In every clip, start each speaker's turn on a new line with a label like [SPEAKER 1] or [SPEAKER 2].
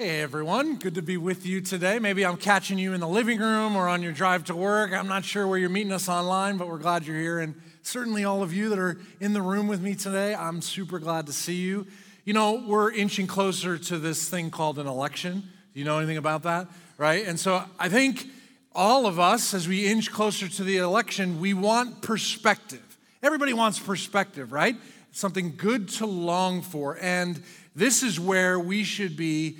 [SPEAKER 1] Hey everyone, good to be with you today. Maybe I'm catching you in the living room or on your drive to work. I'm not sure where you're meeting us online, but we're glad you're here. And certainly all of you that are in the room with me today, I'm super glad to see you. You know, we're inching closer to this thing called an election. Do you know anything about that? Right? And so I think all of us, as we inch closer to the election, we want perspective. Everybody wants perspective, right? Something good to long for. And this is where we should be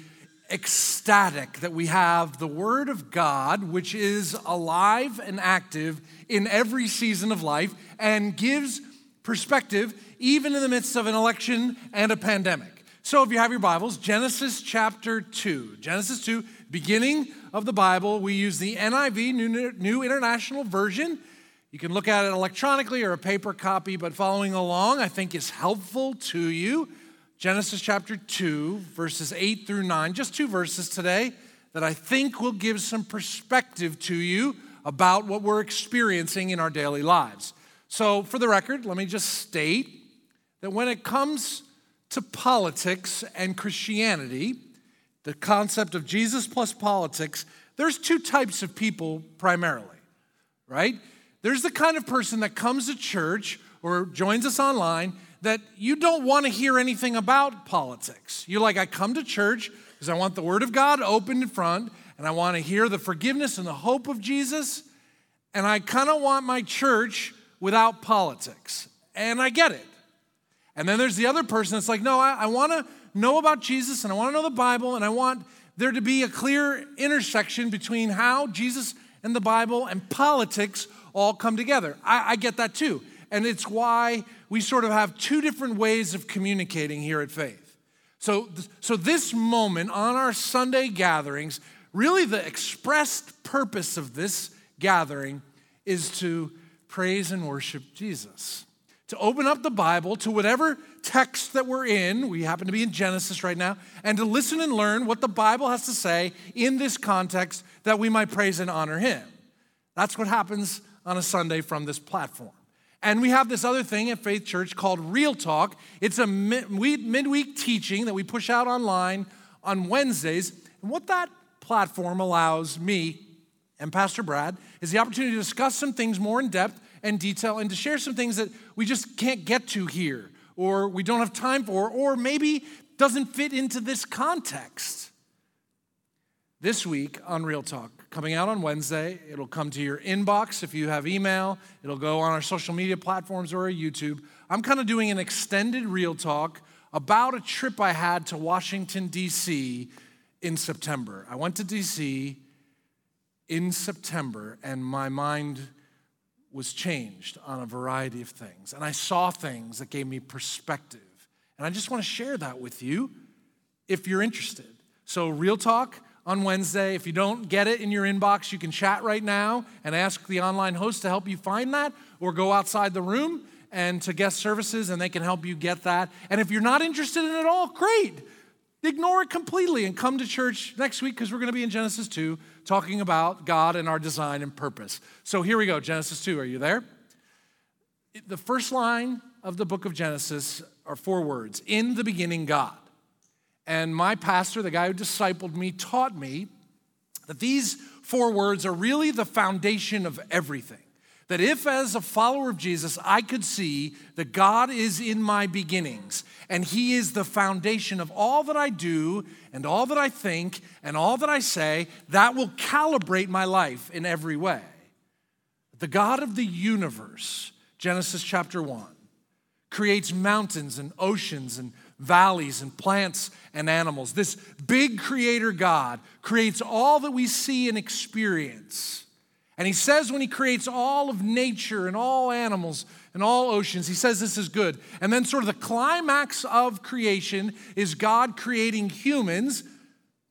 [SPEAKER 1] ecstatic that we have the Word of God, which is alive and active in every season of life and gives perspective even in the midst of an election and a pandemic. So, if you have your Bibles, Genesis chapter 2. Genesis 2, beginning of the Bible. We use the NIV, New, International Version. You can look at it electronically or a paper copy, but following along I think is helpful to you. Genesis chapter 2, verses 8 through 9, just two verses today that I think will give some perspective to you about what we're experiencing in our daily lives. So, for the record, let me just state that when it comes to politics and Christianity, the concept of Jesus plus politics, there's two types of people primarily, right? There's the kind of person that comes to church or joins us online that you don't want to hear anything about politics. You're like, I come to church because I want the Word of God open in front, and I want to hear the forgiveness and the hope of Jesus, and I kind of want my church without politics. And I get it. And then there's the other person that's like, no, I, I want to know about Jesus, and I want to know the Bible, and I want there to be a clear intersection between how Jesus and the Bible and politics all come together. I, I get that too. And it's why we sort of have two different ways of communicating here at Faith. So, so this moment on our Sunday gatherings, really the expressed purpose of this gathering is to praise and worship Jesus. To open up the Bible to whatever text that we're in, we happen to be in Genesis right now, and to listen and learn what the Bible has to say in this context that we might praise and honor Him. That's what happens on a Sunday from this platform. And we have this other thing at Faith Church called Real Talk. It's a midweek teaching that we push out online on Wednesdays. And what that platform allows me and Pastor Brad is the opportunity to discuss some things more in depth and detail and to share some things that we just can't get to here or we don't have time for or maybe doesn't fit into this context. This week on Real Talk, coming out on Wednesday. It'll come to your inbox if you have email. It'll go on our social media platforms or YouTube. I'm kind of doing an extended real talk about a trip I had to Washington, D.C. in September. I went to D.C. in September, and my mind was changed on a variety of things. And I saw things that gave me perspective. And I just want to share that with you if you're interested. So, real talk on Wednesday. If you don't get it in your inbox, you can chat right now and ask the online host to help you find that, or go outside the room and to guest services and they can help you get that. And if you're not interested in it all, great. Ignore it completely and come to church next week because we're going to be in Genesis 2 talking about God and our design and purpose. So here we go, Genesis 2. Are you there? The first line of the book of Genesis are four words In the beginning, God. And my pastor, the guy who discipled me, taught me that these four words are really the foundation of everything. That if, as a follower of Jesus, I could see that God is in my beginnings and He is the foundation of all that I do and all that I think and all that I say, that will calibrate my life in every way. The God of the universe, Genesis chapter 1, creates mountains and oceans and valleys and plants and animals. This big creator God creates all that we see and experience. And he says when he creates all of nature and all animals and all oceans, he says this is good. And then, sort of, the climax of creation is God creating humans,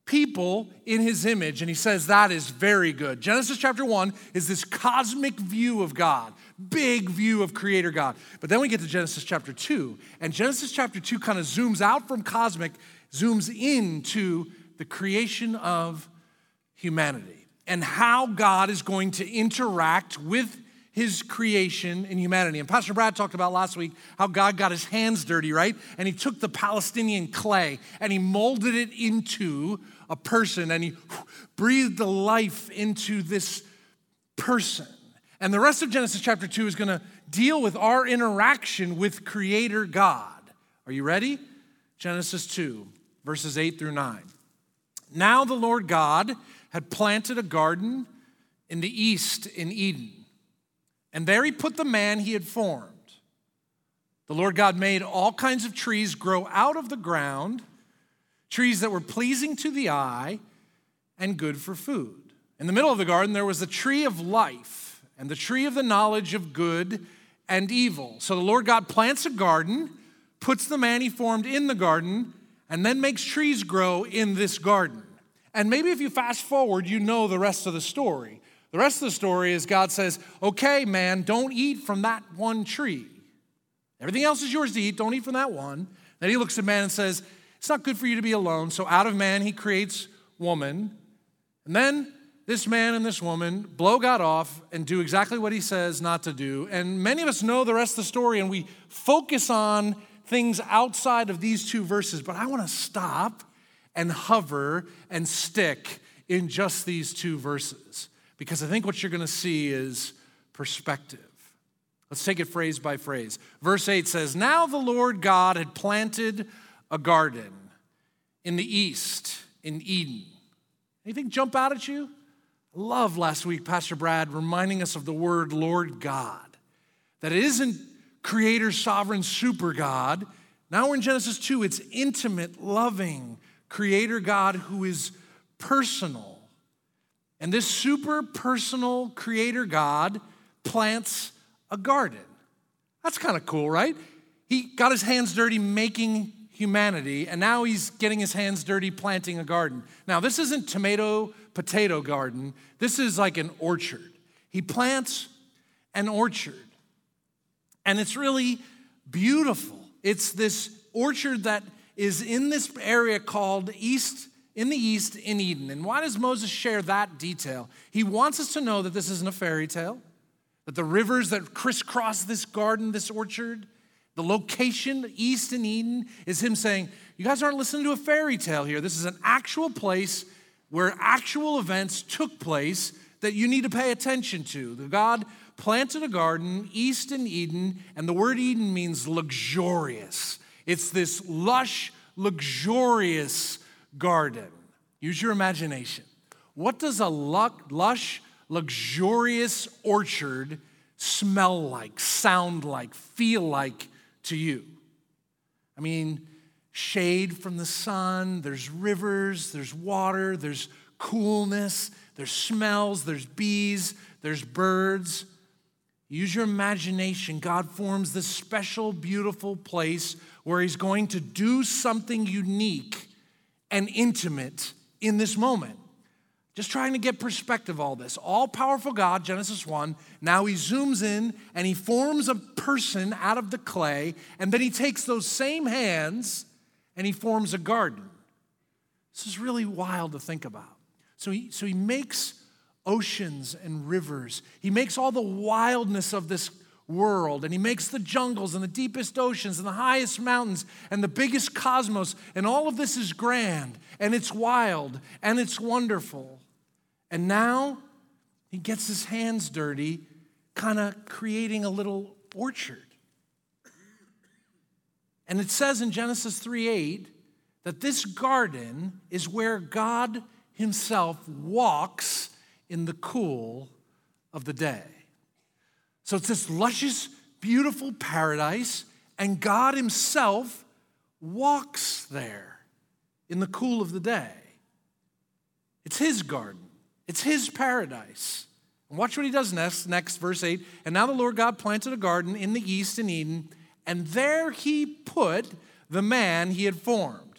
[SPEAKER 1] people in his image. And he says that is very good. Genesis chapter 1 is this cosmic view of God big view of creator God. But then we get to Genesis chapter 2, and Genesis chapter 2 kind of zooms out from cosmic, zooms into the creation of humanity and how God is going to interact with his creation in humanity. And Pastor Brad talked about last week how God got his hands dirty, right? And he took the Palestinian clay and he molded it into a person and he breathed the life into this person. And the rest of Genesis chapter 2 is going to deal with our interaction with Creator God. Are you ready? Genesis 2, verses 8 through 9. Now the Lord God had planted a garden in the east in Eden, and there he put the man he had formed. The Lord God made all kinds of trees grow out of the ground, trees that were pleasing to the eye and good for food. In the middle of the garden, there was the tree of life and the tree of the knowledge of good and evil. So the Lord God plants a garden, puts the man he formed in the garden, and then makes trees grow in this garden. And maybe if you fast forward, you know the rest of the story. The rest of the story is God says, Okay, man, don't eat from that one tree. Everything else is yours to eat. Don't eat from that one. Then he looks at man and says, It's not good for you to be alone. So out of man, he creates woman. And then this man and this woman blow God off and do exactly what he says not to do. And many of us know the rest of the story and we focus on things outside of these two verses. But I want to stop and hover and stick in just these two verses because I think what you're going to see is perspective. Let's take it phrase by phrase. Verse 8 says, Now the Lord God had planted a garden in the east in Eden. Anything jump out at you? Love last week, Pastor Brad reminding us of the word Lord God, that it isn't creator, sovereign, super God. Now we're in Genesis 2, it's intimate, loving, creator God who is personal. And this super personal creator God plants a garden. That's kind of cool, right? He got his hands dirty making humanity, and now he's getting his hands dirty planting a garden. Now, this isn't tomato potato garden, this is like an orchard. He plants an orchard, and it's really beautiful. It's this orchard that is in this area called East, in the East in Eden. And why does Moses share that detail? He wants us to know that this isn't a fairy tale, that the rivers that crisscross this garden, this orchard, the location, East in Eden, is him saying, You guys aren't listening to a fairy tale here. This is an actual place where actual events took place that you need to pay attention to. The God planted a garden east in Eden, and the word Eden means luxurious. It's this lush, luxurious garden. Use your imagination. What does a lush, luxurious orchard smell like, sound like, feel like to you? I mean, shade from the sun, there's rivers, there's water, there's coolness, there's smells, there's bees, there's birds. Use your imagination. God forms this special, beautiful place where He's going to do something unique and intimate in this moment. Just trying to get perspective all this. All powerful God, Genesis 1, now he zooms in and he forms a person out of the clay, and then he takes those same hands and he forms a garden. This is really wild to think about. So he, so he makes oceans and rivers. He makes all the wildness of this world, and he makes the jungles and the deepest oceans and the highest mountains and the biggest cosmos, and all of this is grand and it's wild and it's wonderful. And now he gets his hands dirty, kind of creating a little orchard. And it says in Genesis 3 8 that this garden is where God himself walks in the cool of the day. So it's this luscious, beautiful paradise, and God Himself walks there in the cool of the day. It's His garden, it's His paradise. And watch what He does next, next, verse 8. And now the Lord God planted a garden in the east in Eden, and there He put the man He had formed.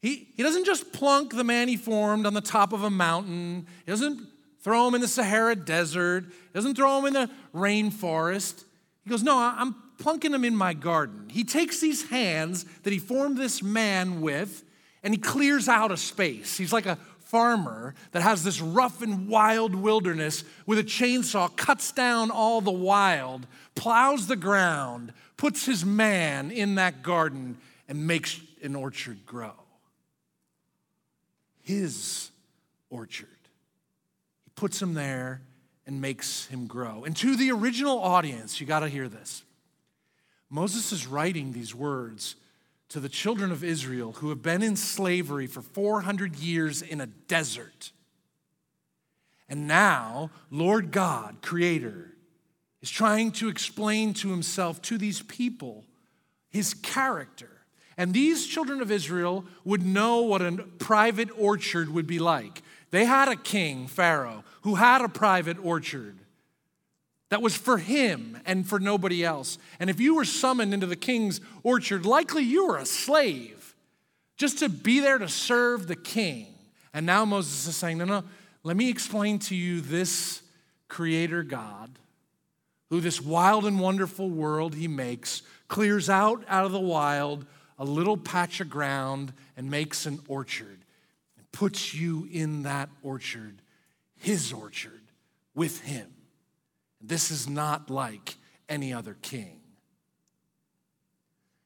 [SPEAKER 1] He, he doesn't just plunk the man he formed on the top of a mountain. He doesn't throw him in the Sahara Desert. He doesn't throw him in the rainforest. He goes, No, I'm plunking him in my garden. He takes these hands that he formed this man with and he clears out a space. He's like a farmer that has this rough and wild wilderness with a chainsaw, cuts down all the wild, plows the ground, puts his man in that garden, and makes an orchard grow. His orchard. He puts him there and makes him grow. And to the original audience, you got to hear this. Moses is writing these words to the children of Israel who have been in slavery for 400 years in a desert. And now, Lord God, Creator, is trying to explain to himself to these people his character. And these children of Israel would know what a private orchard would be like. They had a king, Pharaoh, who had a private orchard that was for him and for nobody else. And if you were summoned into the king's orchard, likely you were a slave just to be there to serve the king. And now Moses is saying, No, no, let me explain to you this creator God who this wild and wonderful world he makes clears out out of the wild a little patch of ground and makes an orchard and puts you in that orchard, his orchard, with him. This is not like any other king.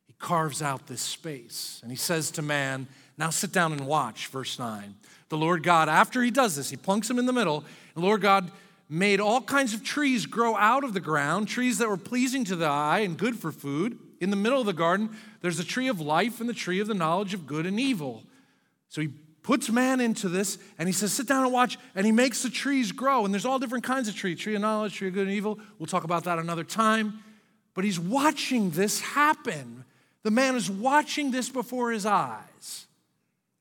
[SPEAKER 1] He carves out this space and he says to man, Now sit down and watch, verse 9. The Lord God, after he does this, he plunks him in the middle, the Lord God made all kinds of trees grow out of the ground, trees that were pleasing to the eye and good for food. In the middle of the garden, there's the tree of life and the tree of the knowledge of good and evil. So he puts man into this and he says, Sit down and watch. And he makes the trees grow. And there's all different kinds of trees tree of knowledge, tree of good and evil. We'll talk about that another time. But he's watching this happen. The man is watching this before his eyes.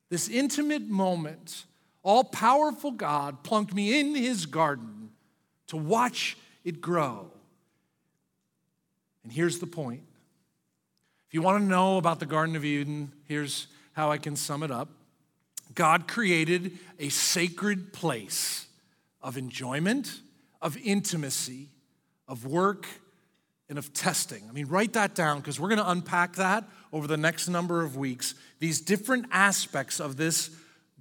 [SPEAKER 1] This intimate moment, all powerful God plunked me in his garden to watch it grow. And here's the point. If you want to know about the Garden of Eden, here's how I can sum it up. God created a sacred place of enjoyment, of intimacy, of work, and of testing. I mean, write that down because we're going to unpack that over the next number of weeks. These different aspects of this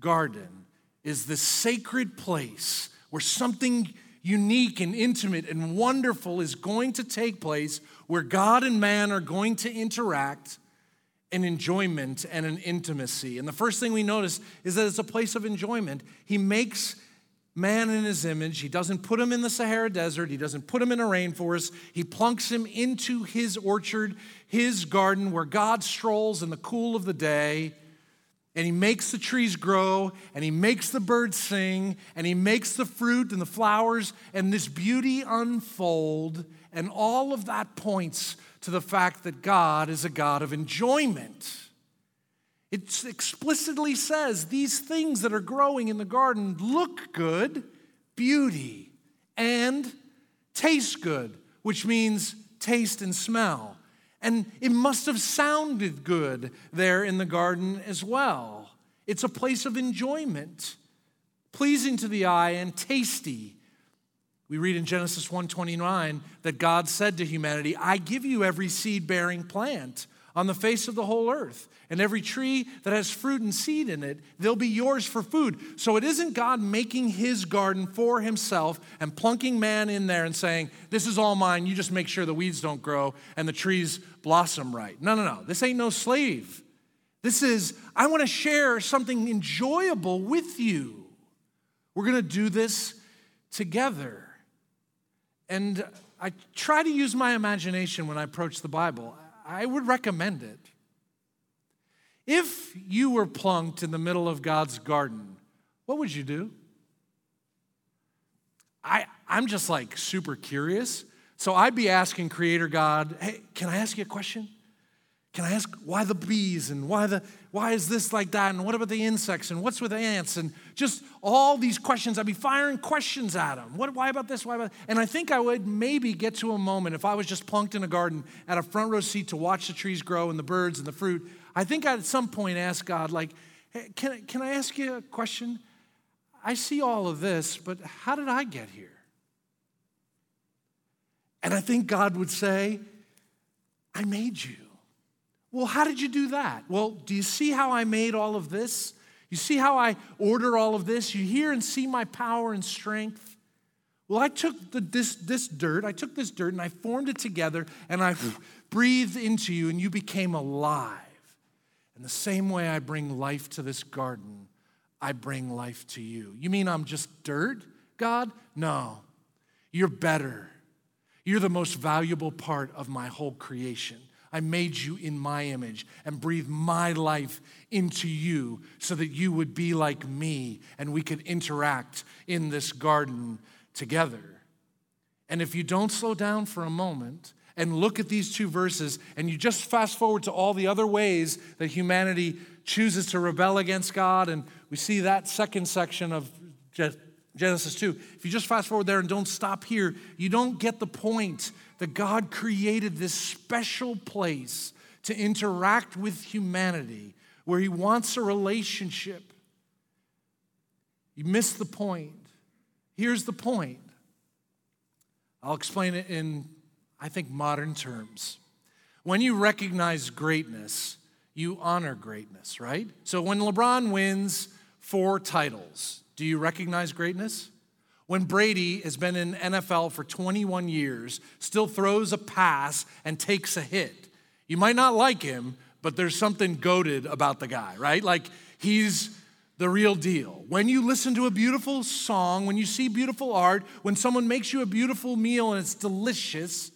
[SPEAKER 1] garden is this sacred place where something unique and intimate and wonderful is going to take place, where God and man are going to interact an enjoyment and an intimacy. And the first thing we notice is that it's a place of enjoyment. He makes man in his image. He doesn't put him in the Sahara Desert, he doesn't put him in a rainforest. He plunks him into his orchard, his garden, where God strolls in the cool of the day. And he makes the trees grow, and he makes the birds sing, and he makes the fruit and the flowers and this beauty unfold. And all of that points to the fact that God is a God of enjoyment. It explicitly says these things that are growing in the garden look good, beauty, and taste good, which means taste and smell. And it must have sounded good there in the garden as well. It's a place of enjoyment, pleasing to the eye and tasty. We read in Genesis 1:29 that God said to humanity, "I give you every seed-bearing plant on the face of the whole earth, and every tree that has fruit and seed in it, they'll be yours for food." So it isn't God making his garden for himself and plunking man in there and saying, "This is all mine, you just make sure the weeds don't grow and the trees blossom right." No, no, no. This ain't no slave. This is I want to share something enjoyable with you. We're going to do this together. And I try to use my imagination when I approach the Bible. I would recommend it. If you were plunked in the middle of God's garden, what would you do? I, I'm just like super curious. So I'd be asking Creator God, hey, can I ask you a question? Can I ask why the bees and why the why is this like that and what about the insects and what's with ants and just all these questions. I'd be firing questions at them. What why about this? Why about and I think I would maybe get to a moment if I was just plunked in a garden at a front row seat to watch the trees grow and the birds and the fruit. I think I'd at some point ask God like, hey, can can I ask you a question? I see all of this, but how did I get here? And I think God would say, I made you. Well, how did you do that? Well, do you see how I made all of this? You see how I order all of this? You hear and see my power and strength? Well, I took the, this, this dirt, I took this dirt and I formed it together and I breathed into you and you became alive. And the same way I bring life to this garden, I bring life to you. You mean I'm just dirt, God? No. You're better. You're the most valuable part of my whole creation. I made you in my image and breathed my life into you so that you would be like me and we could interact in this garden together. And if you don't slow down for a moment and look at these two verses and you just fast forward to all the other ways that humanity chooses to rebel against God, and we see that second section of Genesis 2. If you just fast forward there and don't stop here, you don't get the point that God created this special place to interact with humanity where He wants a relationship. You miss the point. Here's the point. I'll explain it in, I think, modern terms. When you recognize greatness, you honor greatness, right? So when LeBron wins four titles, do you recognize greatness? When Brady has been in NFL for 21 years, still throws a pass and takes a hit. You might not like him, but there's something goaded about the guy, right? Like he's the real deal. When you listen to a beautiful song, when you see beautiful art, when someone makes you a beautiful meal and it's delicious,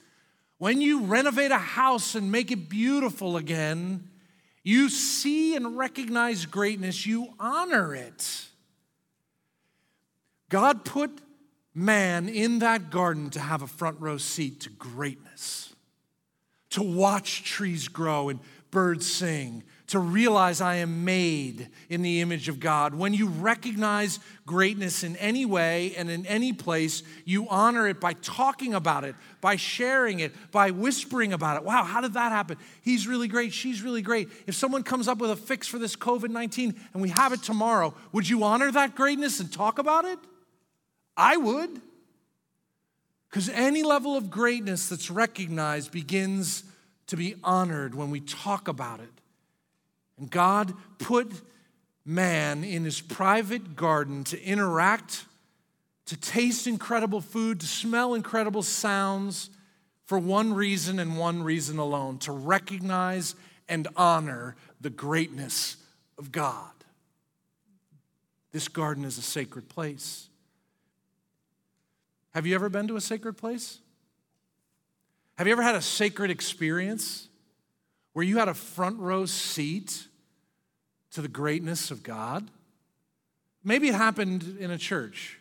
[SPEAKER 1] when you renovate a house and make it beautiful again, you see and recognize greatness, you honor it. God put man in that garden to have a front row seat to greatness, to watch trees grow and birds sing, to realize I am made in the image of God. When you recognize greatness in any way and in any place, you honor it by talking about it, by sharing it, by whispering about it. Wow, how did that happen? He's really great. She's really great. If someone comes up with a fix for this COVID 19 and we have it tomorrow, would you honor that greatness and talk about it? I would. Because any level of greatness that's recognized begins to be honored when we talk about it. And God put man in his private garden to interact, to taste incredible food, to smell incredible sounds for one reason and one reason alone to recognize and honor the greatness of God. This garden is a sacred place. Have you ever been to a sacred place? Have you ever had a sacred experience where you had a front row seat to the greatness of God? Maybe it happened in a church.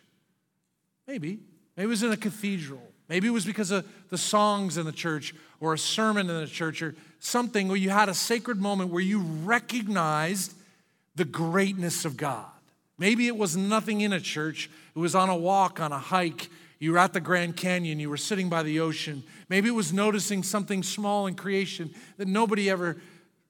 [SPEAKER 1] Maybe. Maybe it was in a cathedral. Maybe it was because of the songs in the church or a sermon in the church or something where you had a sacred moment where you recognized the greatness of God. Maybe it was nothing in a church, it was on a walk, on a hike, you were at the Grand Canyon, you were sitting by the ocean. Maybe it was noticing something small in creation that nobody ever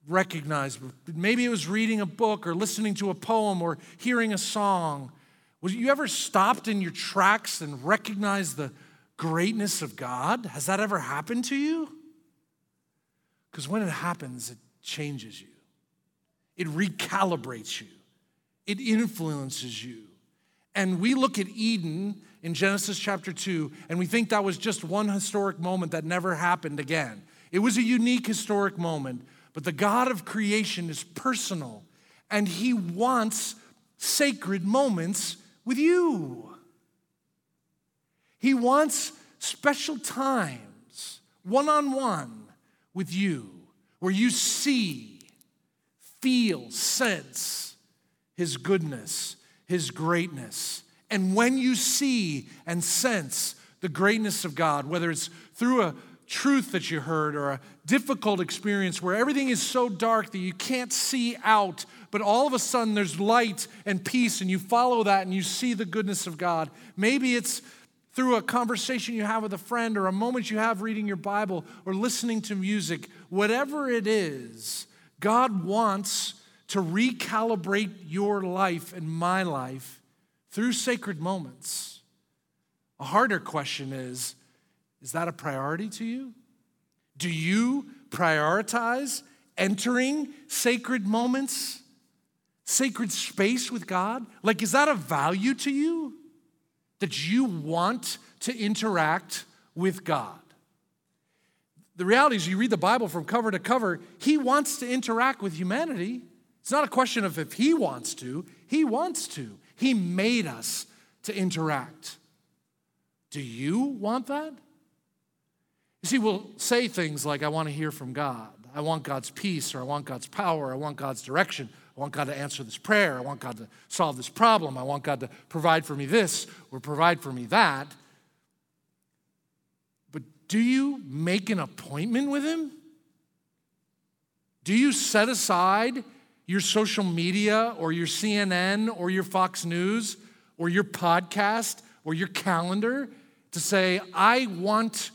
[SPEAKER 1] recognized. Maybe it was reading a book or listening to a poem or hearing a song. Was you ever stopped in your tracks and recognized the greatness of God? Has that ever happened to you? Because when it happens, it changes you. It recalibrates you. It influences you. And we look at Eden in Genesis chapter 2, and we think that was just one historic moment that never happened again. It was a unique historic moment, but the God of creation is personal, and He wants sacred moments with you. He wants special times, one on one, with you, where you see, feel, sense His goodness, His greatness and when you see and sense the greatness of God, whether it's through a truth that you heard or a difficult experience where everything is so dark that you can't see out, but all of a sudden there's light and peace, and you follow that and you see the goodness of God. Maybe it's through a conversation you have with a friend or a moment you have reading your Bible or listening to music, whatever it is, God wants to recalibrate your life and my life through sacred moments. A harder question is is that a priority to you? Do you prioritize entering sacred moments? sacred space with God? Like, is that a value to you? That you want to interact with God? The reality is, you read the Bible from cover to cover, He wants to interact with humanity. It's not a question of if He wants to, He wants to. He made us to interact. Do you want that? You see, we'll say things like, I want to hear from God. I want God's peace, or I want God's power, I want God's direction. I want God to answer this prayer. I want God to solve this problem. I want God to provide for me this or provide for me that. But do you make an appointment with him? Do you set aside your social media or your CNN or your Fox News or your podcast or your calendar to say, I want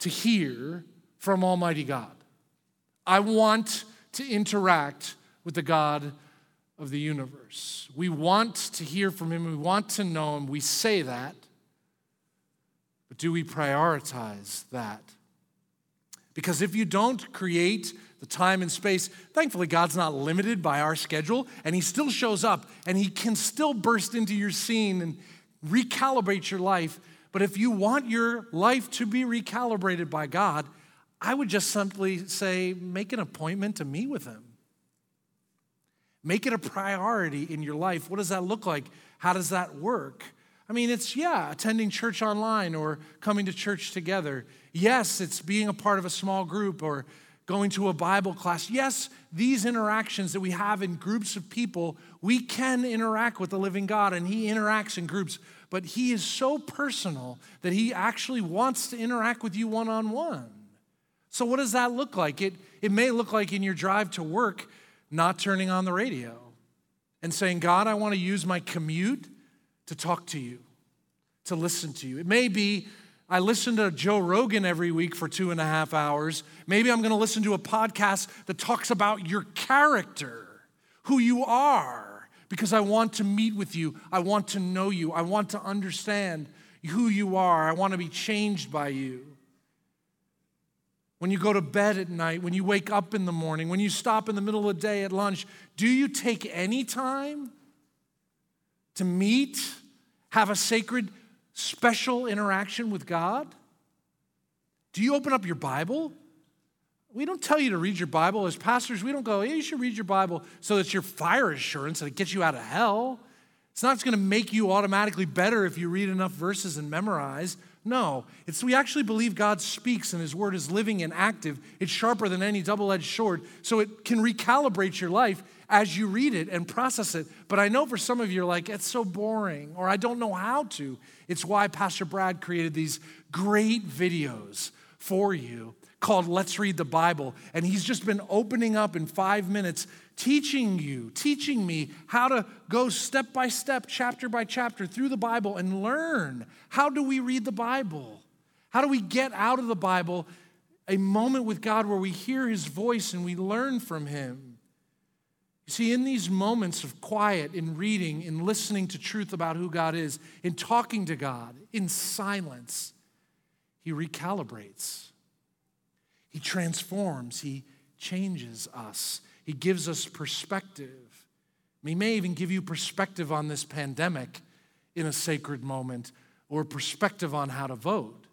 [SPEAKER 1] to hear from Almighty God? I want to interact with the God of the universe. We want to hear from Him, we want to know Him. We say that. But do we prioritize that? Because if you don't create the time and space, thankfully, God's not limited by our schedule, and He still shows up and He can still burst into your scene and recalibrate your life. But if you want your life to be recalibrated by God, I would just simply say make an appointment to meet with Him. Make it a priority in your life. What does that look like? How does that work? I mean, it's, yeah, attending church online or coming to church together. Yes, it's being a part of a small group or going to a Bible class. Yes, these interactions that we have in groups of people, we can interact with the living God and He interacts in groups, but He is so personal that He actually wants to interact with you one on one. So, what does that look like? It, it may look like in your drive to work, not turning on the radio and saying, God, I want to use my commute to talk to you, to listen to you. It may be I listen to Joe Rogan every week for two and a half hours. Maybe I'm going to listen to a podcast that talks about your character, who you are, because I want to meet with you. I want to know you. I want to understand who you are. I want to be changed by you. When you go to bed at night, when you wake up in the morning, when you stop in the middle of the day at lunch, do you take any time to meet, have a sacred, special interaction with God? Do you open up your Bible? We don't tell you to read your Bible. As pastors, we don't go, hey, you should read your Bible so that your fire assurance and it gets you out of hell. It's not going to make you automatically better if you read enough verses and memorize. No, it's we actually believe God speaks and his word is living and active. It's sharper than any double-edged sword, so it can recalibrate your life as you read it and process it. But I know for some of you, you're like, it's so boring, or I don't know how to. It's why Pastor Brad created these great videos for you called Let's Read the Bible. And he's just been opening up in five minutes, teaching you, teaching me how to go step by step, chapter by chapter through the Bible and learn. How do we read the Bible? How do we get out of the Bible a moment with God where we hear his voice and we learn from him? You see, in these moments of quiet, in reading, in listening to truth about who God is, in talking to God, in silence, He recalibrates. He transforms. He changes us. He gives us perspective. He may even give you perspective on this pandemic in a sacred moment or perspective on how to vote.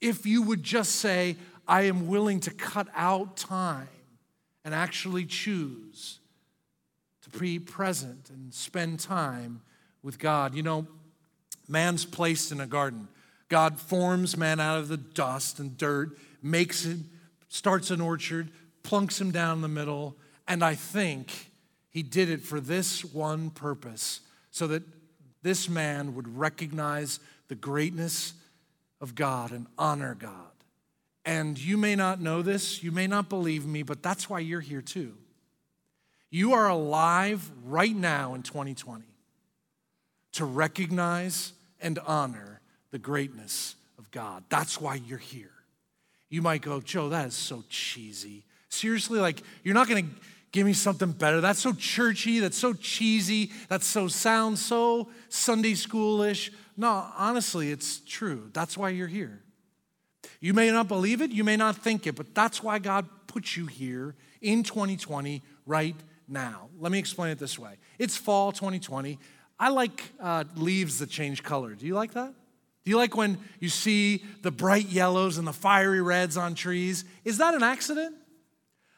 [SPEAKER 1] If you would just say, I am willing to cut out time and actually choose be present and spend time with God. You know, man's placed in a garden. God forms man out of the dust and dirt, makes him, starts an orchard, plunks him down in the middle, and I think he did it for this one purpose so that this man would recognize the greatness of God and honor God. And you may not know this, you may not believe me, but that's why you're here too. You are alive right now in 2020 to recognize and honor the greatness of God. That's why you're here. You might go, Joe, that is so cheesy. Seriously, like, you're not gonna give me something better. That's so churchy, that's so cheesy, that so sounds so Sunday schoolish. No, honestly, it's true. That's why you're here. You may not believe it, you may not think it, but that's why God put you here in 2020 right now. Let me explain it this way it's fall 2020. I like uh, leaves that change color. Do you like that? Do you like when you see the bright yellows and the fiery reds on trees? Is that an accident?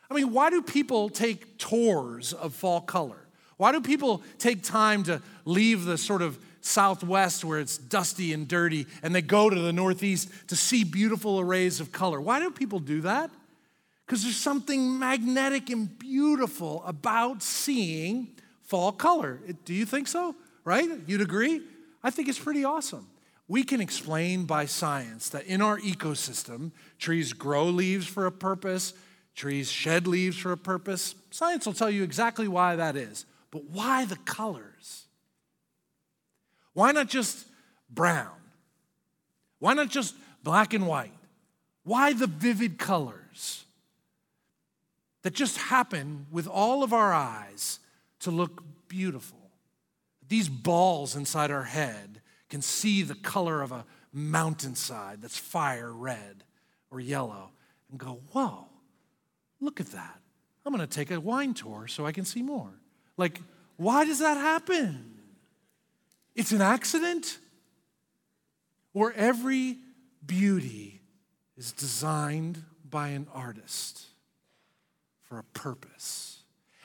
[SPEAKER 1] I mean, why do people take tours of fall color? Why do people take time to leave the sort of southwest where it's dusty and dirty and they go to the northeast to see beautiful arrays of color? Why do people do that? Because there's something magnetic and beautiful about seeing fall color. Do you think so? Right? You'd agree? I think it's pretty awesome. We can explain by science that in our ecosystem, trees grow leaves for a purpose, trees shed leaves for a purpose. Science will tell you exactly why that is. But why the colors? Why not just brown? Why not just black and white? Why the vivid colors that just happen with all of our eyes to look beautiful? These balls inside our head can see the color of a mountainside that's fire red or yellow and go, whoa, look at that. I'm going to take a wine tour so I can see more. Like, why does that happen? It's an accident? Or every beauty is designed by an artist for a purpose.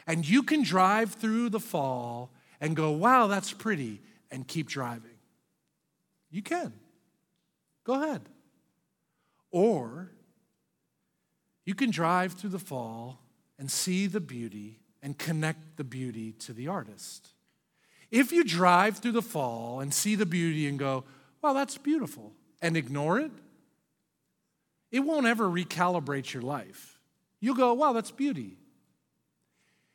[SPEAKER 1] And you can drive through the fall and go, wow, that's pretty, and keep driving. You can. Go ahead. Or you can drive through the fall and see the beauty and connect the beauty to the artist. If you drive through the fall and see the beauty and go, well, that's beautiful, and ignore it, it won't ever recalibrate your life. You'll go, wow, that's beauty.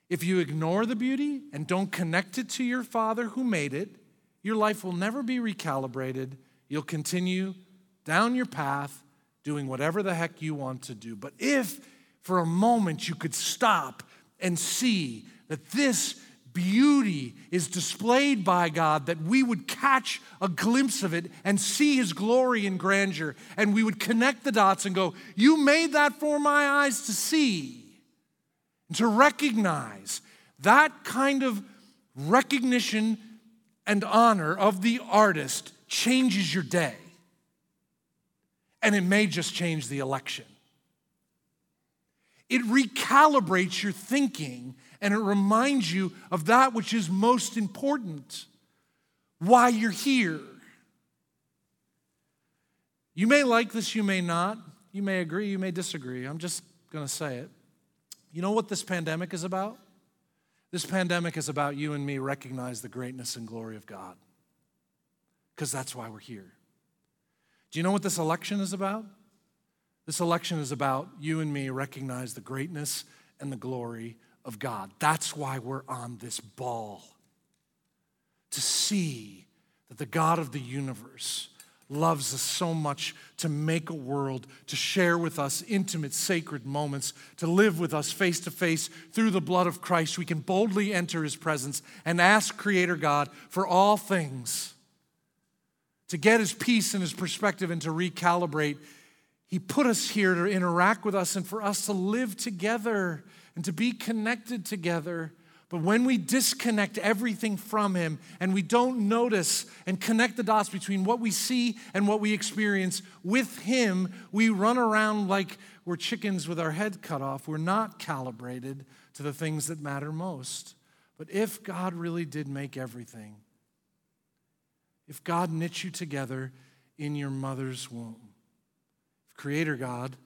[SPEAKER 1] If you ignore the beauty and don't connect it to your Father who made it, your life will never be recalibrated. You'll continue down your path doing whatever the heck you want to do. But if for a moment you could stop and see that this beauty is displayed by God, that we would catch a glimpse of it and see His glory and grandeur, and we would connect the dots and go, You made that for my eyes to see, and to recognize that kind of recognition and honor of the artist changes your day. And it may just change the election. It recalibrates your thinking and it reminds you of that which is most important why you're here. You may like this, you may not. You may agree, you may disagree. I'm just going to say it. You know what this pandemic is about? This pandemic is about you and me recognize the greatness and glory of God. Because that's why we're here. Do you know what this election is about? This election is about you and me recognize the greatness and the glory of God. That's why we're on this ball. To see that the God of the universe loves us so much to make a world, to share with us intimate, sacred moments, to live with us face to face through the blood of Christ. We can boldly enter his presence and ask Creator God for all things. To get his peace and his perspective and to recalibrate, he put us here to interact with us and for us to live together and to be connected together. But when we disconnect everything from Him and we don't notice and connect the dots between what we see and what we experience with Him, we run around like we're chickens with our head cut off. We're not calibrated to the things that matter most. But if God really did make everything, if God knit you together in your mother's womb, if Creator God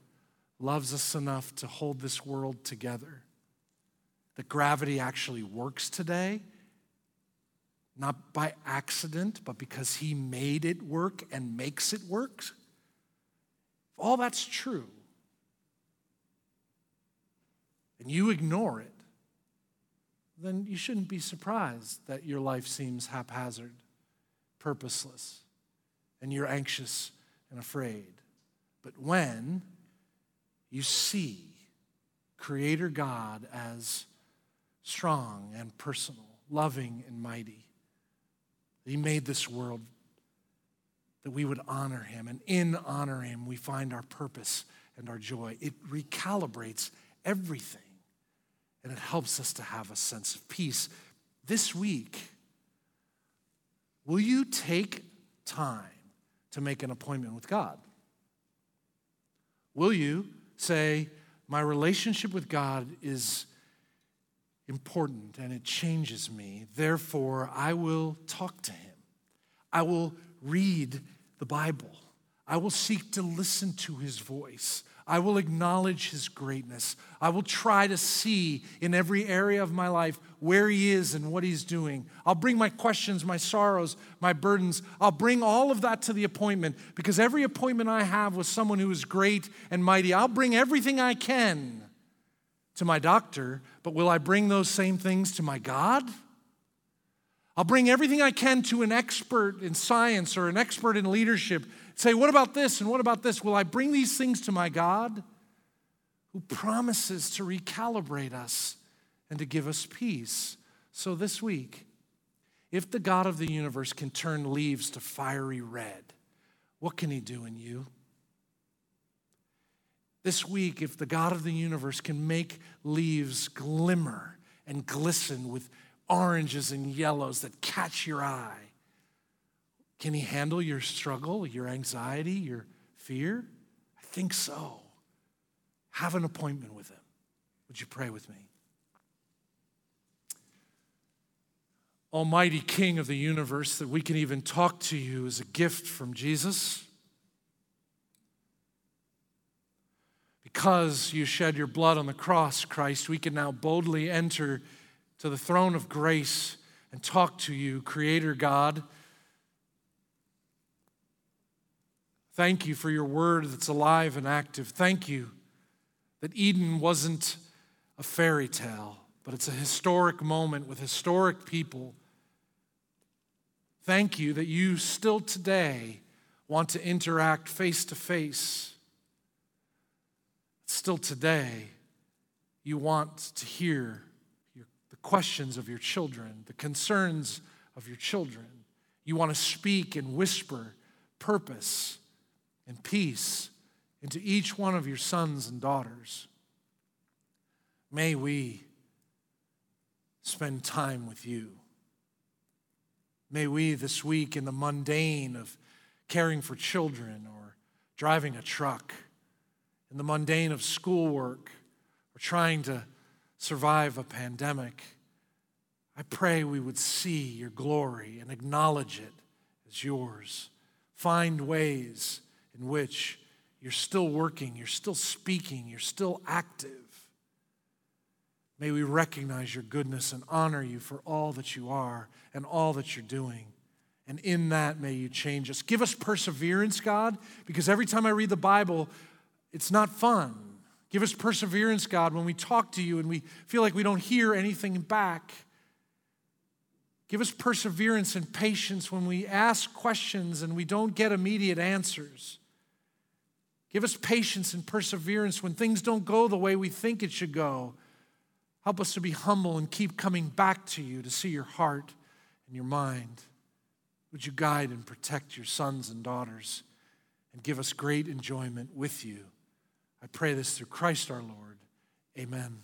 [SPEAKER 1] loves us enough to hold this world together, that gravity actually works today, not by accident, but because He made it work and makes it work. If all that's true, and you ignore it, then you shouldn't be surprised that your life seems haphazard, purposeless, and you're anxious and afraid. But when you see Creator God as strong and personal, loving and mighty. He made this world that we would honor him, and in honoring him, we find our purpose and our joy. It recalibrates everything. and it helps us to have a sense of peace. This week, will you take time to make an appointment with God? Will you say, My relationship with God is important and it changes me. Therefore, I will talk to him. I will read the Bible. I will seek to listen to his voice. I will acknowledge his greatness. I will try to see in every area of my life where he is and what he's doing. I'll bring my questions, my sorrows, my burdens. I'll bring all of that to the appointment because every appointment I have with someone who is great and mighty, I'll bring everything I can to my doctor, but will I bring those same things to my God? I'll bring everything I can to an expert in science or an expert in leadership. Say, what about this and what about this? Will I bring these things to my God who promises to recalibrate us and to give us peace? So this week, if the God of the universe can turn leaves to fiery red, what can he do in you? This week, if the God of the universe can make leaves glimmer and glisten with oranges and yellows that catch your eye, can He handle your struggle, your anxiety, your fear? I think so. Have an appointment with Him. Would you pray with me? Almighty King of the universe, that we can even talk to you as a gift from Jesus. Because you shed your blood on the cross, Christ, we can now boldly enter to the throne of grace and talk to you, Creator God. Thank you for your word that's alive and active. Thank you that Eden wasn't a fairy tale, but it's a historic moment with historic people. Thank you that you still today want to interact face to face Still today, you want to hear your, the questions of your children, the concerns of your children. You want to speak and whisper purpose and peace into each one of your sons and daughters. May we spend time with you. May we this week, in the mundane of caring for children or driving a truck, in the mundane of schoolwork or trying to survive a pandemic, I pray we would see your glory and acknowledge it as yours. Find ways in which you're still working, you're still speaking, you're still active. May we recognize your goodness and honor you for all that you are and all that you're doing. And in that, may you change us. Give us perseverance, God, because every time I read the Bible, it's not fun. Give us perseverance, God, when we talk to you and we feel like we don't hear anything back. Give us perseverance and patience when we ask questions and we don't get immediate answers. Give us patience and perseverance when things don't go the way we think it should go. Help us to be humble and keep coming back to you to see your heart and your mind. Would you guide and protect your sons and daughters and give us great enjoyment with you? I pray this through Christ our Lord. Amen.